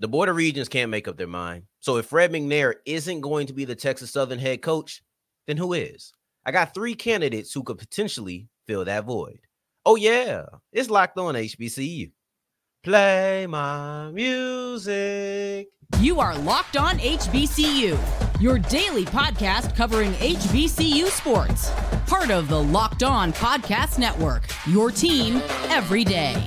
The Board of Regents can't make up their mind. So if Fred McNair isn't going to be the Texas Southern head coach, then who is? I got three candidates who could potentially fill that void. Oh, yeah, it's locked on HBCU. Play my music. You are Locked On HBCU, your daily podcast covering HBCU sports. Part of the Locked On Podcast Network, your team every day.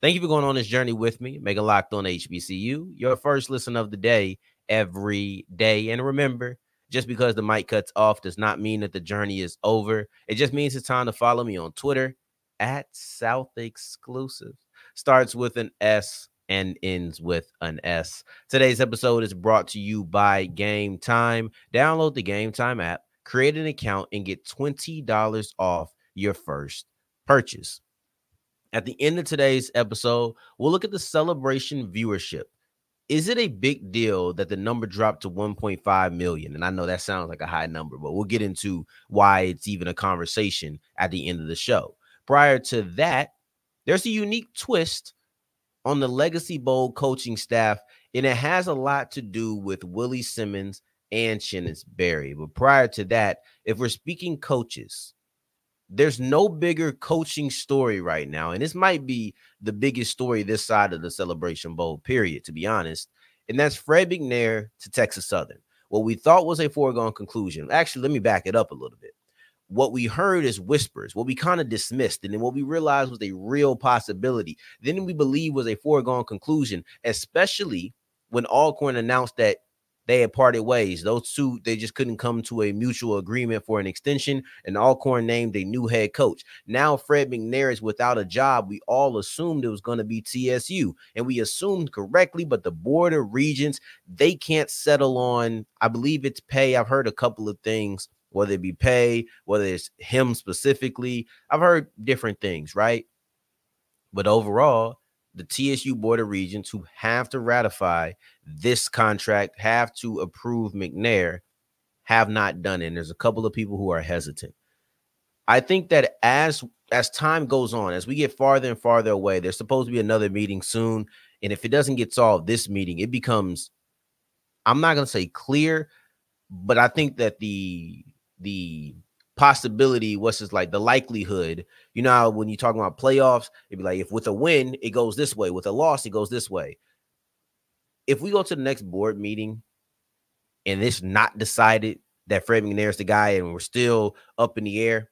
Thank you for going on this journey with me. Make a locked on HBCU, your first listen of the day every day. And remember, just because the mic cuts off does not mean that the journey is over. It just means it's time to follow me on Twitter at South Exclusive. Starts with an S and ends with an S. Today's episode is brought to you by Game Time. Download the Game Time app, create an account, and get $20 off your first purchase. At the end of today's episode, we'll look at the celebration viewership. Is it a big deal that the number dropped to 1.5 million? And I know that sounds like a high number, but we'll get into why it's even a conversation at the end of the show. Prior to that, there's a unique twist on the Legacy Bowl coaching staff, and it has a lot to do with Willie Simmons and Chennis Berry. But prior to that, if we're speaking coaches, there's no bigger coaching story right now. And this might be the biggest story this side of the Celebration Bowl, period, to be honest. And that's Fred McNair to Texas Southern. What we thought was a foregone conclusion. Actually, let me back it up a little bit. What we heard is whispers, what we kind of dismissed, and then what we realized was a real possibility. Then we believe was a foregone conclusion, especially when Alcorn announced that they had parted ways. Those two, they just couldn't come to a mutual agreement for an extension, and Alcorn named a new head coach. Now Fred McNair is without a job. We all assumed it was going to be TSU, and we assumed correctly, but the board of regents, they can't settle on, I believe it's pay. I've heard a couple of things, whether it be pay, whether it's him specifically. I've heard different things, right? But overall, the TSU Board of Regents who have to ratify this contract, have to approve McNair, have not done it. And there's a couple of people who are hesitant. I think that as as time goes on, as we get farther and farther away, there's supposed to be another meeting soon. And if it doesn't get solved this meeting, it becomes I'm not gonna say clear, but I think that the the possibility, what's just like the likelihood, you know, when you're talking about playoffs, it'd be like if with a win, it goes this way, with a loss, it goes this way. If we go to the next board meeting and it's not decided that Fred McNair is the guy and we're still up in the air,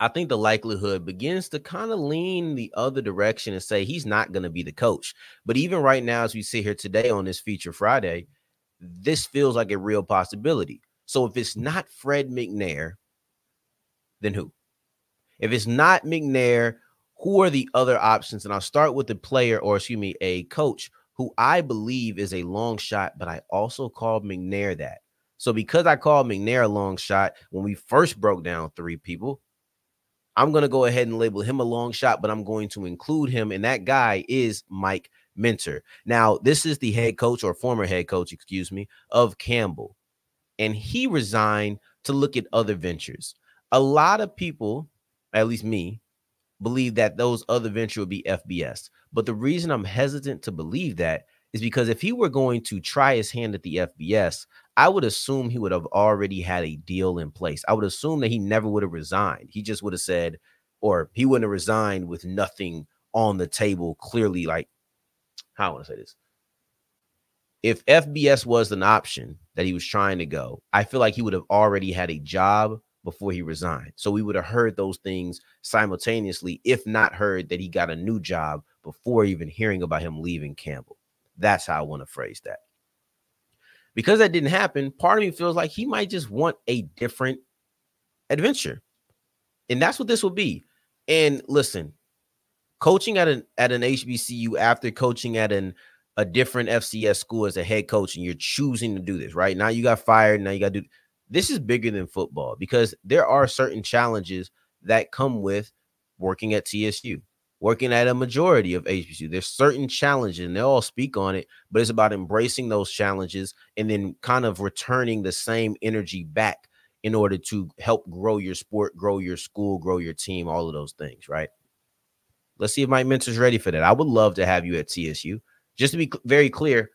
I think the likelihood begins to kind of lean the other direction and say he's not going to be the coach. But even right now, as we sit here today on this feature Friday, this feels like a real possibility. So if it's not Fred McNair, then who? If it's not McNair, who are the other options? And I'll start with the player, or excuse me, a coach who I believe is a long shot, but I also called McNair that. So because I called McNair a long shot when we first broke down three people, I'm going to go ahead and label him a long shot, but I'm going to include him. And that guy is Mike Minter. Now, this is the head coach or former head coach, excuse me, of Campbell. And he resigned to look at other ventures a lot of people, at least me, believe that those other venture would be FBS. But the reason I'm hesitant to believe that is because if he were going to try his hand at the FBS, I would assume he would have already had a deal in place. I would assume that he never would have resigned. He just would have said, or he wouldn't have resigned with nothing on the table, clearly, like, how I want to say this. If FBS was an option that he was trying to go, I feel like he would have already had a job before he resigned. So we would have heard those things simultaneously, if not heard that he got a new job before even hearing about him leaving Campbell. That's how I want to phrase that. Because that didn't happen, part of me feels like he might just want a different adventure. And that's what this will be. And listen, coaching at an at an HBCU after coaching at an a different FCS school as a head coach and you're choosing to do this, right? Now you got fired, now you got to do this is bigger than football because there are certain challenges that come with working at TSU, working at a majority of HBCU. There's certain challenges, and they all speak on it, but it's about embracing those challenges and then kind of returning the same energy back in order to help grow your sport, grow your school, grow your team, all of those things, right? Let's see if Mike Minter's ready for that. I would love to have you at TSU. Just to be very clear,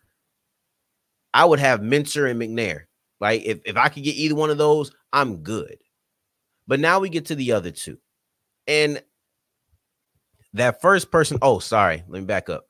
I would have Minter and McNair. Right? If, if I could get either one of those, I'm good. But now we get to the other two. And that first person, oh, sorry, let me back up.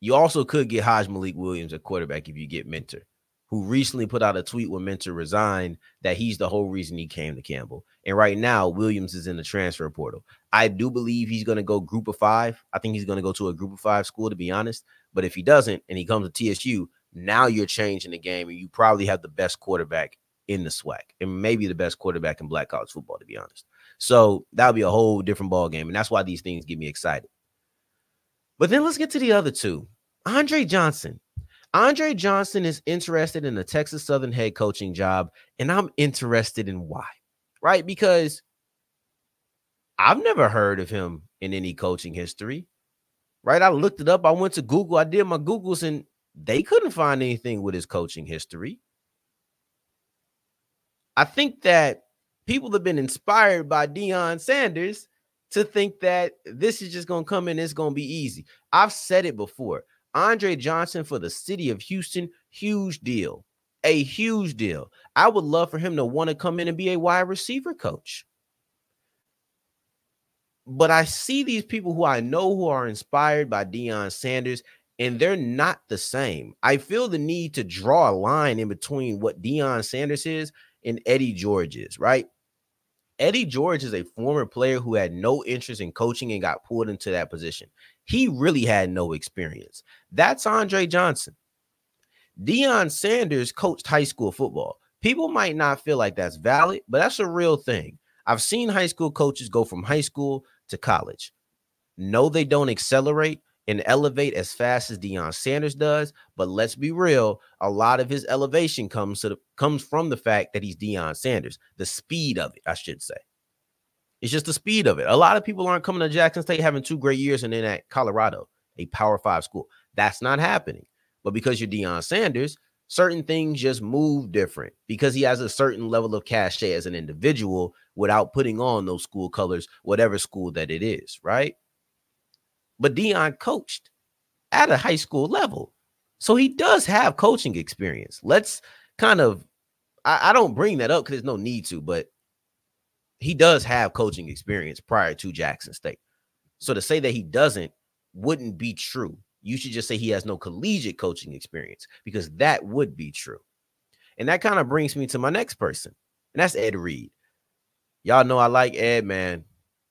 You also could get Hajj-Malik Williams at quarterback if you get Minter, who recently put out a tweet when Minter resigned that he's the whole reason he came to Campbell. And right now, Williams is in the transfer portal. I do believe he's going to go group of five. I think he's going to go to a group of five school, to be honest. But if he doesn't and he comes to TSU, now you're changing the game and you probably have the best quarterback in the SWAC and maybe the best quarterback in black college football, to be honest. So that would be a whole different ball game. And that's why these things get me excited. But then let's get to the other two. Andre Johnson. Andre Johnson is interested in the Texas Southern head coaching job, and I'm interested in why, right? Because I've never heard of him in any coaching history, right? I looked it up. I went to Google, I did my Googles, and they couldn't find anything with his coaching history. I think that people have been inspired by Deion Sanders to think that this is just going to come in, it's going to be easy. I've said it before. Andre Johnson for the city of Houston, huge deal. A huge deal. I would love for him to want to come in and be a wide receiver coach. But I see these people who I know who are inspired by Deion Sanders and they're not the same. I feel the need to draw a line in between what Deion Sanders is and Eddie George is, right? Eddie George is a former player who had no interest in coaching and got pulled into that position. He really had no experience. That's Andre Johnson. Deion Sanders coached high school football. People might not feel like that's valid, but that's a real thing. I've seen high school coaches go from high school to college. No, they don't accelerate, and elevate as fast as Deion Sanders does. But let's be real, a lot of his elevation comes to the, comes from the fact that he's Deion Sanders, the speed of it, I should say. It's just the speed of it. A lot of people aren't coming to Jackson State having two great years and then at Colorado, a power five school. That's not happening. But because you're Deion Sanders, certain things just move different because he has a certain level of cachet as an individual without putting on those school colors, whatever school that it is, right? But Deion coached at a high school level. So he does have coaching experience. Let's kind of, I, I don't bring that up because there's no need to, but he does have coaching experience prior to Jackson State. So to say that he doesn't wouldn't be true. You should just say he has no collegiate coaching experience because that would be true. And that kind of brings me to my next person, and that's Ed Reed. Y'all know I like Ed, man.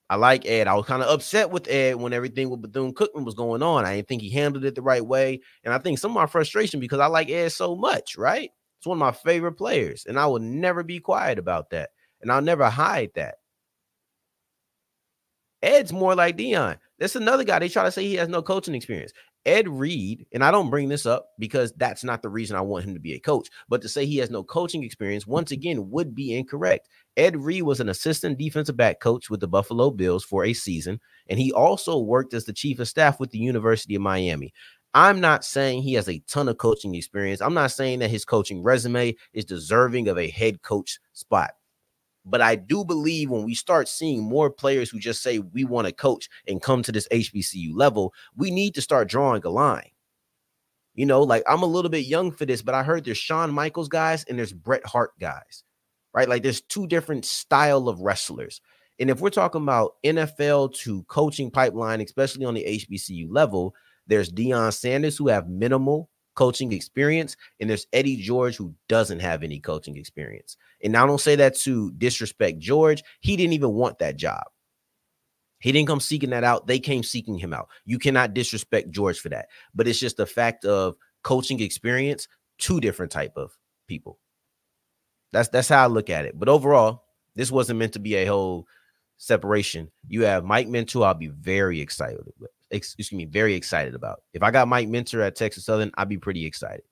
I like Ed. I was kind of upset with Ed when everything with Bethune Cookman was going on. I didn't think he handled it the right way. And I think some of my frustration because I like Ed so much, right? It's one of my favorite players. And I will never be quiet about that. And I'll never hide that. Ed's more like Deion. That's another guy. They try to say he has no coaching experience. Ed Reed, and I don't bring this up because that's not the reason I want him to be a coach, but to say he has no coaching experience once mm-hmm. again would be incorrect. Ed Reed was an assistant defensive back coach with the Buffalo Bills for a season, and he also worked as the chief of staff with the University of Miami. I'm not saying he has a ton of coaching experience. I'm not saying that his coaching resume is deserving of a head coach spot. But I do believe when we start seeing more players who just say we want to coach and come to this HBCU level, we need to start drawing a line. You know, like I'm a little bit young for this, but I heard there's Shawn Michaels guys and there's Bret Hart guys, right? Like there's two different style of wrestlers. And if we're talking about NFL to coaching pipeline, especially on the HBCU level, there's Deion Sanders who have minimal coaching experience, and there's Eddie George who doesn't have any coaching experience. And I don't say that to disrespect George. He didn't even want that job. He didn't come seeking that out. They came seeking him out. You cannot disrespect George for that. But it's just the fact of coaching experience. two different type of people. That's that's how I look at it. But overall, this wasn't meant to be a whole separation. You have Mike Minter. I'll be very excited with. Excuse me, very excited about. If I got Mike Minter at Texas Southern, I'd be pretty excited.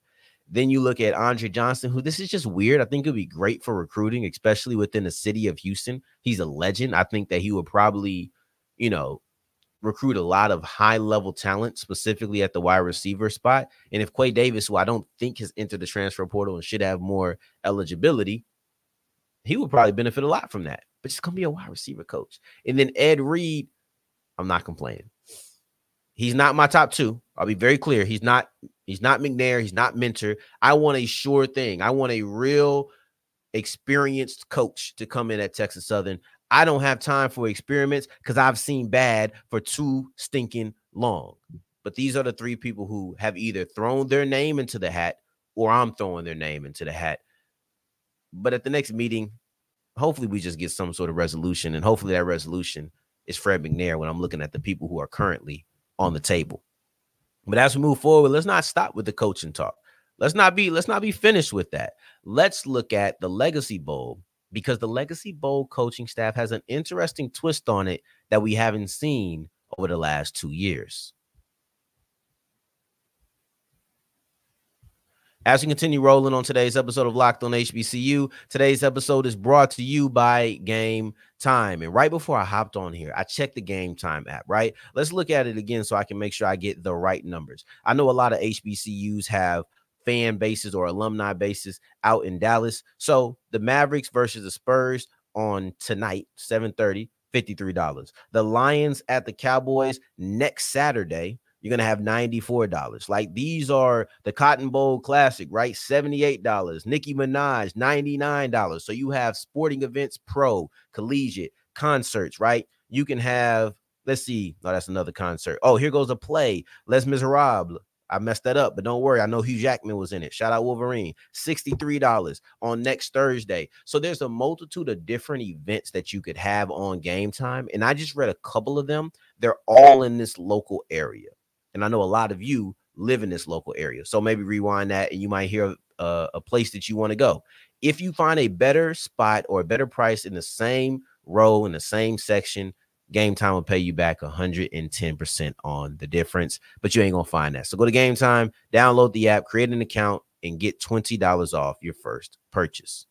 Then you look at Andre Johnson, who this is just weird. I think it would be great for recruiting, especially within the city of Houston. He's a legend. I think that he would probably, you know, recruit a lot of high level talent, specifically at the wide receiver spot. And if Quay Davis, who I don't think has entered the transfer portal and should have more eligibility, he would probably benefit a lot from that. But just gonna be a wide receiver coach. And then Ed Reed, I'm not complaining. He's not my top two. I'll be very clear. He's not. He's not McNair. He's not Minter. I want a sure thing. I want a real experienced coach to come in at Texas Southern. I don't have time for experiments because I've seen bad for too stinking long. But these are the three people who have either thrown their name into the hat or I'm throwing their name into the hat. But at the next meeting, hopefully we just get some sort of resolution. And hopefully that resolution is Fred McNair when I'm looking at the people who are currently on the table. But as we move forward, let's not stop with the coaching talk. Let's not be let's not be finished with that. Let's look at the Legacy Bowl because the Legacy Bowl coaching staff has an interesting twist on it that we haven't seen over the last 2 years. As we continue rolling on today's episode of Locked on HBCU, today's episode is brought to you by Game Time. And right before I hopped on here, I checked the Game Time app, right? Let's look at it again so I can make sure I get the right numbers. I know a lot of HBCUs have fan bases or alumni bases out in Dallas. So the Mavericks versus the Spurs on tonight, 7:30, $53. The Lions at the Cowboys next Saturday, you're gonna have $94. Like these are the Cotton Bowl Classic, right? $78. Nicki Minaj, $99. So you have sporting events, pro, collegiate, concerts, right? You can have, let's see, oh, that's another concert. Oh, here goes a play, Les Miserables. I messed that up, but don't worry. I know Hugh Jackman was in it. Shout out Wolverine. $63 on next Thursday. So there's a multitude of different events that you could have on game time. And I just read a couple of them. They're all in this local area. And I know a lot of you live in this local area. So maybe rewind that and you might hear a, uh, a place that you want to go. If you find a better spot or a better price in the same row in the same section, Game Time will pay you back 110% on the difference, but you ain't gonna find that. So go to Game Time, download the app, create an account, and get $20 off your first purchase.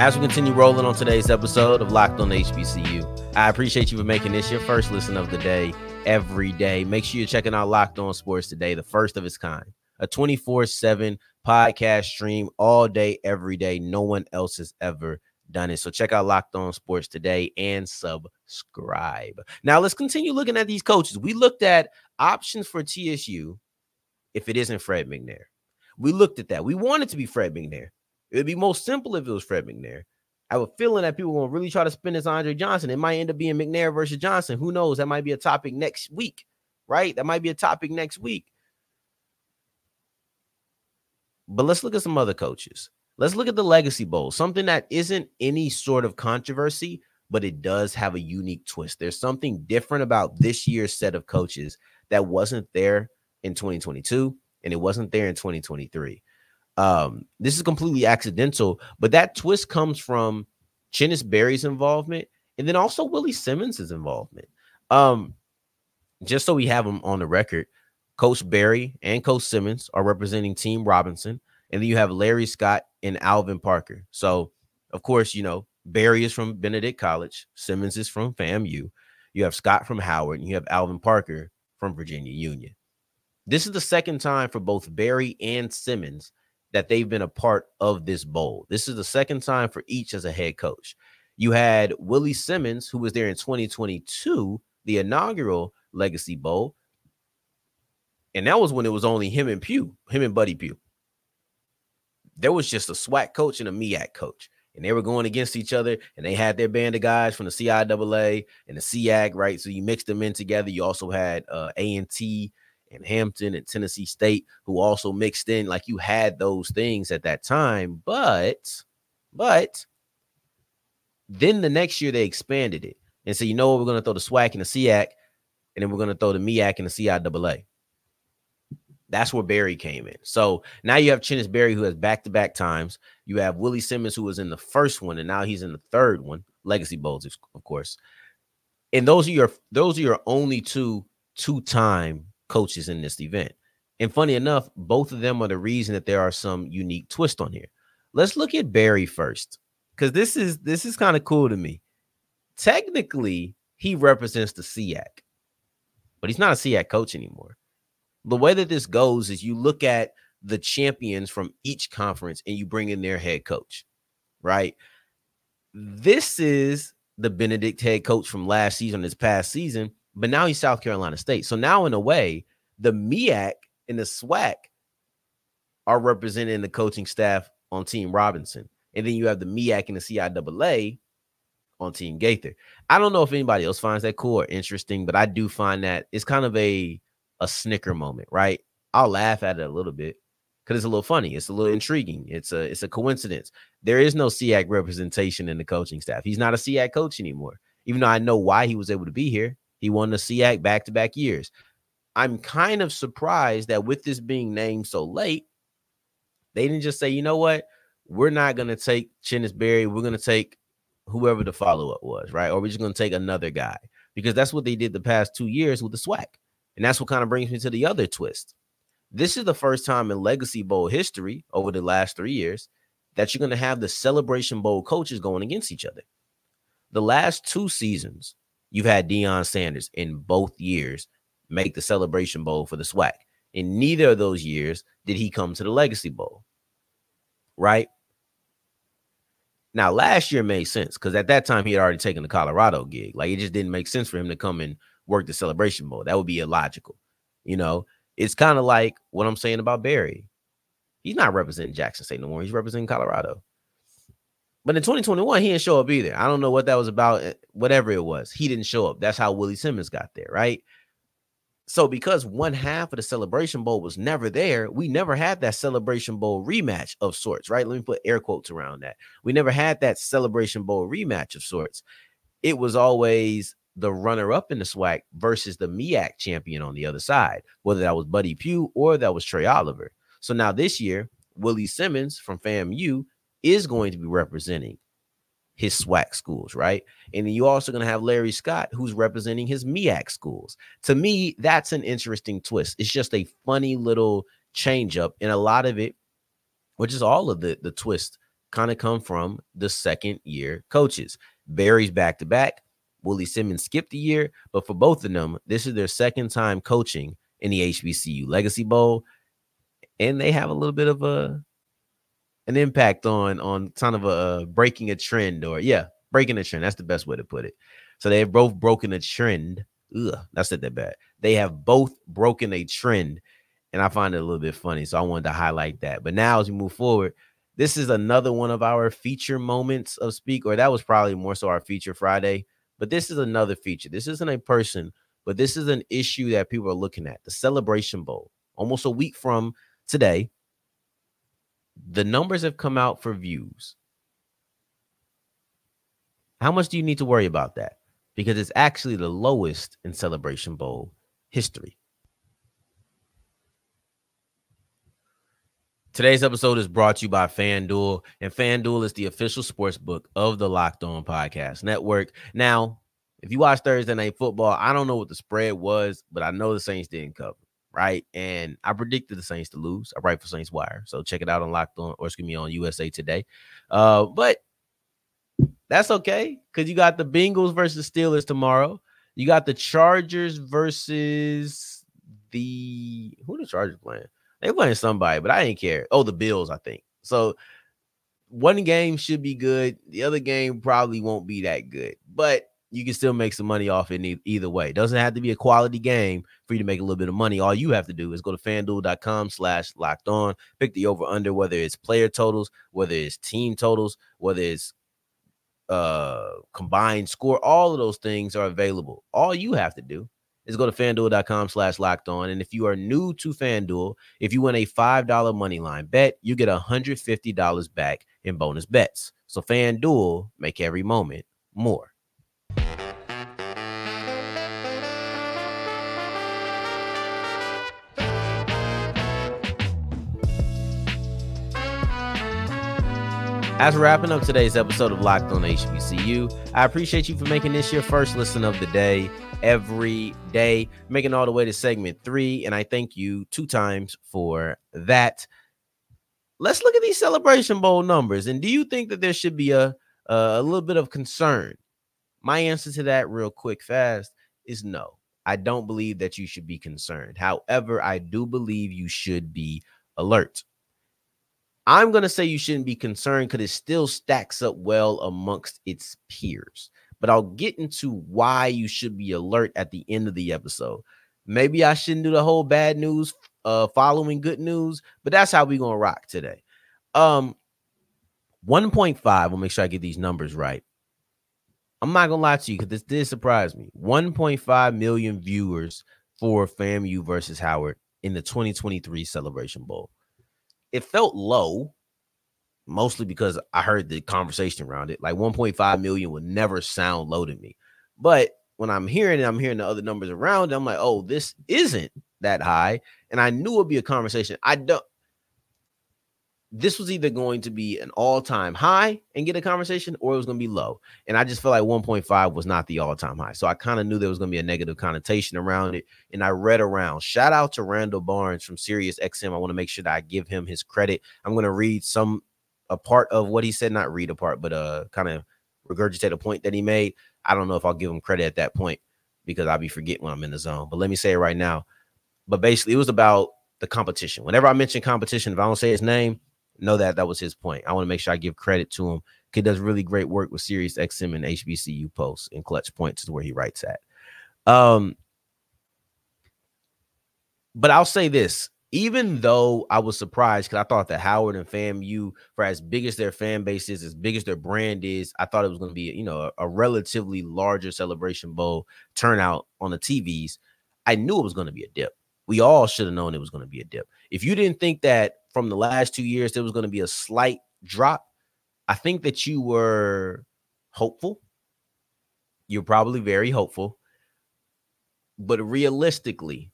As we continue rolling on today's episode of Locked on HBCU, I appreciate you for making this your first listen of the day every day. Make sure you're checking out Locked on Sports today, the first of its kind, a 24 7 podcast stream all day, every day. No one else has ever done it. So check out Locked On Sports today and subscribe. Now let's continue looking at these coaches. We looked at options for TSU if it isn't Fred McNair. We looked at that. We wanted to be Fred McNair. It would be most simple if it was Fred McNair. I have a feeling that people will really try to spin this Andre Johnson. It might end up being McNair versus Johnson. Who knows? That might be a topic next week, right? That might be a topic next week. But let's look at some other coaches. Let's look at the Legacy Bowl, something that isn't any sort of controversy, but it does have a unique twist. There's something different about this year's set of coaches that wasn't there in 2022 and it wasn't there in 2023. Um, this is completely accidental, but that twist comes from Chennis Berry's involvement and then also Willie Simmons' involvement. Um, just so we have them on the record, Coach Berry and Coach Simmons are representing Team Robinson, and then you have Larry Scott and Alvin Parker. So, of course, you know Berry is from Benedict College, Simmons is from FAMU. You have Scott from Howard, and you have Alvin Parker from Virginia Union. This is the second time for both Berry and Simmons that they've been a part of this bowl. This is the second time for each as a head coach. You had Willie Simmons, who was there in 2022, the inaugural Legacy Bowl. And that was when it was only him and Pough, him and Buddy Pough. There was just a SWAC coach and a MEAC coach. And they were going against each other, and they had their band of guys from the CIAA and the SIAC, right? So you mixed them in together. You also had uh, A&T and Hampton and Tennessee State, who also mixed in. Like you had those things at that time, but but Then the next year they expanded it and said, you know what, we're going to throw the SWAC and the SIAC, and then we're going to throw the MEAC and the CIAA. That's where Berry came in. So now you have Chennis Berry, who has back to back times. You have Willie Simmons, who was in the first one, and now he's in the third one, Legacy Bowls, of course. And those are your those are your only two two time coaches in this event. And funny enough, both of them are the reason that there are some unique twists on here. Let's look at Berry first, because this is this is kind of cool to me. Technically, he represents the SIAC, but he's not a SIAC coach anymore the way that this goes is you look at the champions from each conference and you bring in their head coach, right? This is the Benedict head coach from last season, this past season, but now he's South Carolina State. So now, in a way, the MEAC and the SWAC are representing the coaching staff on Team Robinson. And then you have the MEAC and the CIAA on Team Gaither. I don't know if anybody else finds that cool or interesting, but I do find that it's kind of a a snicker moment, right? I'll laugh at it a little bit because it's a little funny. It's a little intriguing. It's a it's a coincidence. There is no SIAC representation in the coaching staff. He's not a SIAC coach anymore. Even though I know why he was able to be here, he won the SIAC back to back years. I'm kind of surprised that with this being named so late, they didn't just say, you know what, we're not gonna take Chennis Berry. We're gonna take whoever the follow up was, right? Or we're just gonna take another guy because that's what they did the past two years with the SWAC. And that's what kind of brings me to the other twist. This is the first time in Legacy Bowl history over the last three years that you're going to have the Celebration Bowl coaches going against each other. The last two seasons, you've had Deion Sanders in both years make the Celebration Bowl for the SWAC. In neither of those years did he come to the Legacy Bowl. Right? Now, last year made sense because at that time he had already taken the Colorado gig. Like it just didn't make sense for him to come and work the celebration Bowl. That would be illogical. You know, it's kind of like what I'm saying about Berry. He's not representing Jackson State no more. He's representing Colorado. But in 2021, he didn't show up either. I don't know what that was about. Eh, whatever it was, he didn't show up. That's how Willie Simmons got there, right? So because one half of the Celebration Bowl was never there, we never had that Celebration Bowl rematch of sorts, right? Let me put air quotes around that. We never had that Celebration Bowl rematch of sorts. It was always the runner up in the SWAC versus the MEAC champion on the other side, whether that was Buddy Pough or that was Trei Oliver. So now this year, Willie Simmons from FAMU is going to be representing his SWAC schools, right? And then you're also going to have Larry Scott, who's representing his MEAC schools. To me, that's an interesting twist. It's just a funny little change up, and a lot of it, which is all of the the twist, kind of come from the second year coaches. Berry's back to back. Willie Simmons skipped a year, but for both of them, this is their second time coaching in the HBCU Legacy Bowl, and they have a little bit of a an impact on on kind of a breaking a trend, or yeah, breaking a trend. That's the best way to put it. So they have both broken a trend. That's not that bad. They have both broken a trend, and I find it a little bit funny. So I wanted to highlight that. But now as we move forward, this is another one of our feature moments of speak, or that was probably more so our feature Friday but this is another feature. This isn't a person, but this is an issue that people are looking at. The Celebration Bowl, almost a week from today, the numbers have come out for views. How much do you need to worry about that? Because it's actually the lowest in Celebration Bowl history. Today's episode is brought to you by FanDuel, and FanDuel is the official sports book of the Locked On Podcast Network. Now, if you watch Thursday Night Football, I don't know what the spread was, but I know the Saints didn't cover, right? And I predicted the Saints to lose. I write for Saints Wire, so check it out on Locked On, or excuse me, on USA Today. Uh, but that's okay because you got the Bengals versus Steelers tomorrow. You got the Chargers versus the who the Chargers playing? They playing somebody, but I didn't care. Oh, the Bills, I think. So one game should be good. The other game probably won't be that good, but you can still make some money off it either way. It doesn't have to be a quality game for you to make a little bit of money. All you have to do is go to fanduel.com slash locked on, pick the over under, whether it's player totals, whether it's team totals, whether it's uh combined score, all of those things are available. All you have to do is go to fanduel.com slash locked on. And if you are new to FanDuel, if you win a $5 money line bet, you get $150 back in bonus bets. So FanDuel make every moment more. As we're wrapping up today's episode of Locked on HBCU, I appreciate you for making this your first listen of the day every day, making all the way to segment three. And I thank you two times for that. Let's look at these Celebration Bowl numbers. And do you think that there should be a, a little bit of concern? My answer to that, real quick, fast, is no. I don't believe that you should be concerned. However, I do believe you should be alert. I'm going to say you shouldn't be concerned because it still stacks up well amongst its peers. But I'll get into why you should be alert at the end of the episode. Maybe I shouldn't do the whole bad news uh following good news, but that's how we're going to rock today. Um 1.5, I'll make sure I get these numbers right. I'm not gonna lie to you because this did surprise me. 1.5 million viewers for FAMU versus Howard in the 2023 Celebration Bowl it felt low, mostly because I heard the conversation around it. Like 1.5 million would never sound low to me. But when I'm hearing it, I'm hearing the other numbers around it. I'm like, oh, this isn't that high. And I knew it'd be a conversation. I don't this was either going to be an all-time high and get a conversation or it was going to be low. And i just felt like 1.5 was not the all-time high. So i kind of knew there was going to be a negative connotation around it. And i read around shout out to randall barnes from sirius xm i want to make sure that i give him his credit. I'm going to read some a part of what he said not read a part but uh kind of regurgitate a point that he made. I don't know if i'll give him credit at that point because i'll be forgetting when i'm in the zone. But let me say it right now. But basically it was about the competition. Whenever i mention competition if i don't say his name know that that was his point. I want to make sure I give credit to him. He does really great work with Sirius XM and HBCU posts and clutch points is where he writes at. Um, but I'll say this: even though I was surprised because I thought that Howard and FAMU, for as big as their fan base is, as big as their brand is, I thought it was going to be you know a, a relatively larger celebration bowl turnout on the TVs. I knew it was going to be a dip. We all should have known it was going to be a dip. If you didn't think that from the last two years there was going to be a slight drop, I think that you were hopeful. You're probably very hopeful. But realistically,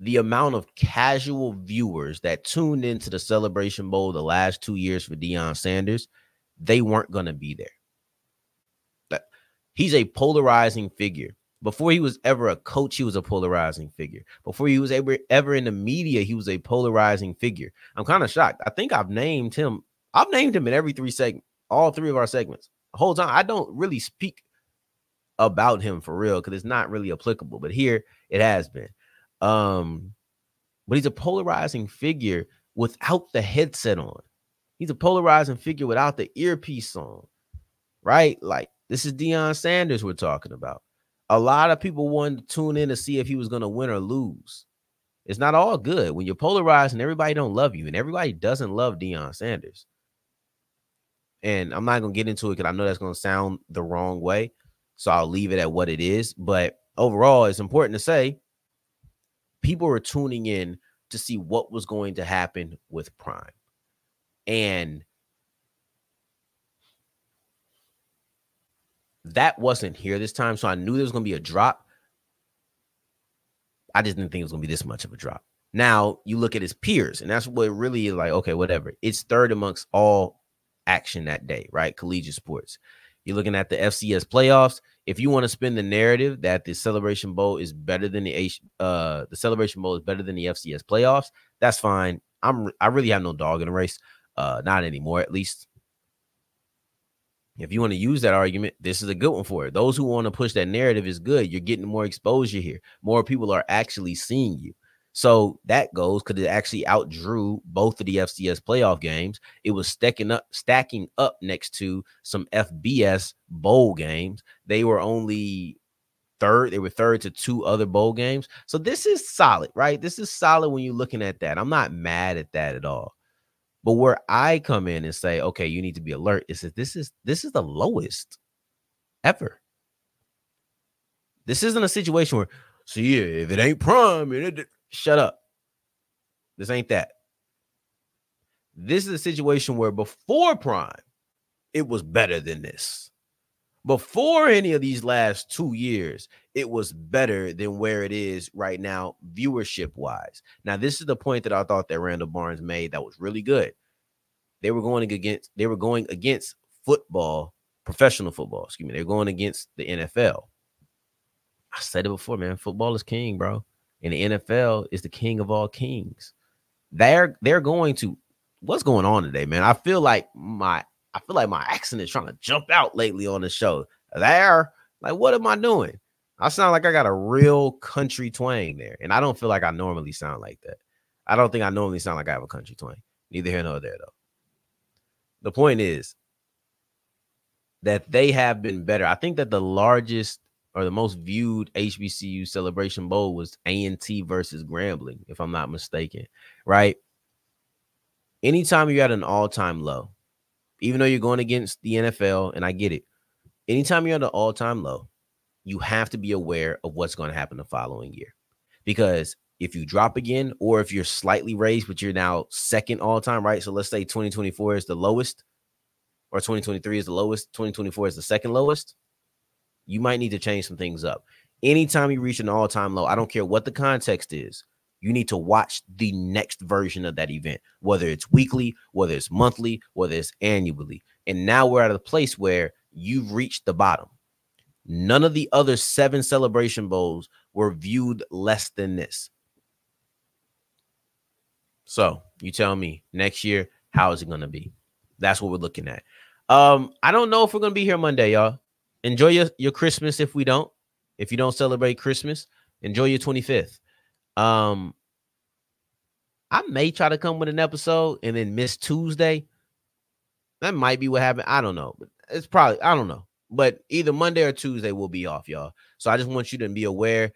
the amount of casual viewers that tuned into the Celebration Bowl the last two years for Deion Sanders, they weren't going to be there. He's a polarizing figure. Before he was ever a coach, he was a polarizing figure. Before he was ever ever in the media, he was a polarizing figure. I'm kind of shocked. I think I've named him. I've named him in every three segments, all three of our segments. The whole time, I don't really speak about him for real because it's not really applicable. But here it has been. Um, but he's a polarizing figure without the headset on. He's a polarizing figure without the earpiece on, right? Like this is Deion Sanders we're talking about a lot of people wanted to tune in to see if he was going to win or lose. It's not all good when you're polarized and everybody don't love you and everybody doesn't love Deion Sanders. And I'm not going to get into it because I know that's going to sound the wrong way. So I'll leave it at what it is. But overall, it's important to say people were tuning in to see what was going to happen with Prime. And That wasn't here this time, so I knew there was going to be a drop. I just didn't think it was going to be this much of a drop. Now you look at his peers, and that's what really is like. Okay, whatever. It's third amongst all action that day, right? Collegiate sports. You're looking at the FCS playoffs. If you want to spin the narrative that the Celebration Bowl is better than the H, uh, the Celebration Bowl is better than the FCS playoffs, that's fine. I'm I really have no dog in the race. Uh, not anymore, at least. If you want to use that argument, this is a good one for it. Those who want to push that narrative is good. You're getting more exposure here. More people are actually seeing you. So that goes because it actually outdrew both of the FCS playoff games. It was stacking up, stacking up next to some FBS bowl games. They were only third. They were third to two other bowl games. So this is solid, right? This is solid when you're looking at that. I'm not mad at that at all. But where I come in and say, okay, you need to be alert, is that this is this is the lowest ever. This isn't a situation where, so yeah, if it ain't prime, it, it, shut up. This ain't that. This is a situation where before prime, it was better than this. Before any of these last two years, it was better than where it is right now, viewership wise. Now, this is the point that I thought that Randall Barnes made that was really good. They were going against they were going against football, professional football. Excuse me. They're going against the NFL. I said it before, man. Football is king, bro. And the NFL is the king of all kings. They're they're going to what's going on today, man? I feel like my I feel like my accent is trying to jump out lately on the show. There, like, what am I doing? I sound like I got a real country twang there, and I don't feel like I normally sound like that. I don't think I normally sound like I have a country twang. Neither here nor there, though. The point is that they have been better. I think that the largest or the most viewed HBCU Celebration Bowl was A&T versus Grambling, if I'm not mistaken, right? Anytime you're at an all-time low, even though you're going against the NFL, and I get it, anytime you're at an all-time low, you have to be aware of what's going to happen the following year. Because if you drop again, or if you're slightly raised, but you're now second all-time, right? So let's say 2024 is the lowest, or 2023 is the lowest, 2024 is the second lowest you might need to change some things up. Anytime you reach an all time low, I don't care what the context is, you need to watch the next version of that event, whether it's weekly, whether it's monthly, whether it's annually. And now we're at a place where you've reached the bottom. None of the other seven celebration bowls were viewed less than this. So you tell me next year, how is it going to be? That's what we're looking at. Um, I don't know if we're going to be here Monday, y'all enjoy your, your Christmas if we don't. If you don't celebrate Christmas, enjoy your 25th. Um, I may try to come with an episode and then miss Tuesday. That might be what happened. I don't know. It's probably I don't know. But either Monday or Tuesday will be off, y'all. So I just want you to be aware.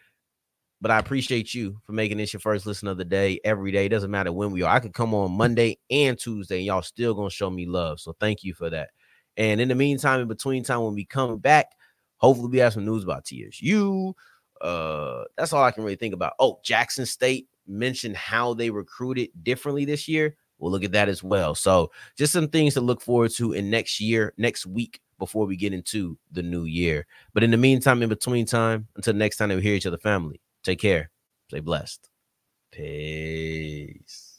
But I appreciate you for making this your first listen of the day every day. It doesn't matter when we are. I could come on Monday and Tuesday, and y'all still gonna show me love. So thank you for that. And in the meantime, in between time, when we come back, hopefully we have some news about TSU. Uh, that's all I can really think about. Oh, Jackson State mentioned how they recruited differently this year. We'll look at that as well. So, just some things to look forward to in next year, next week before we get into the new year. But in the meantime, in between time, until next time we hear each other, family, take care, stay blessed. Peace.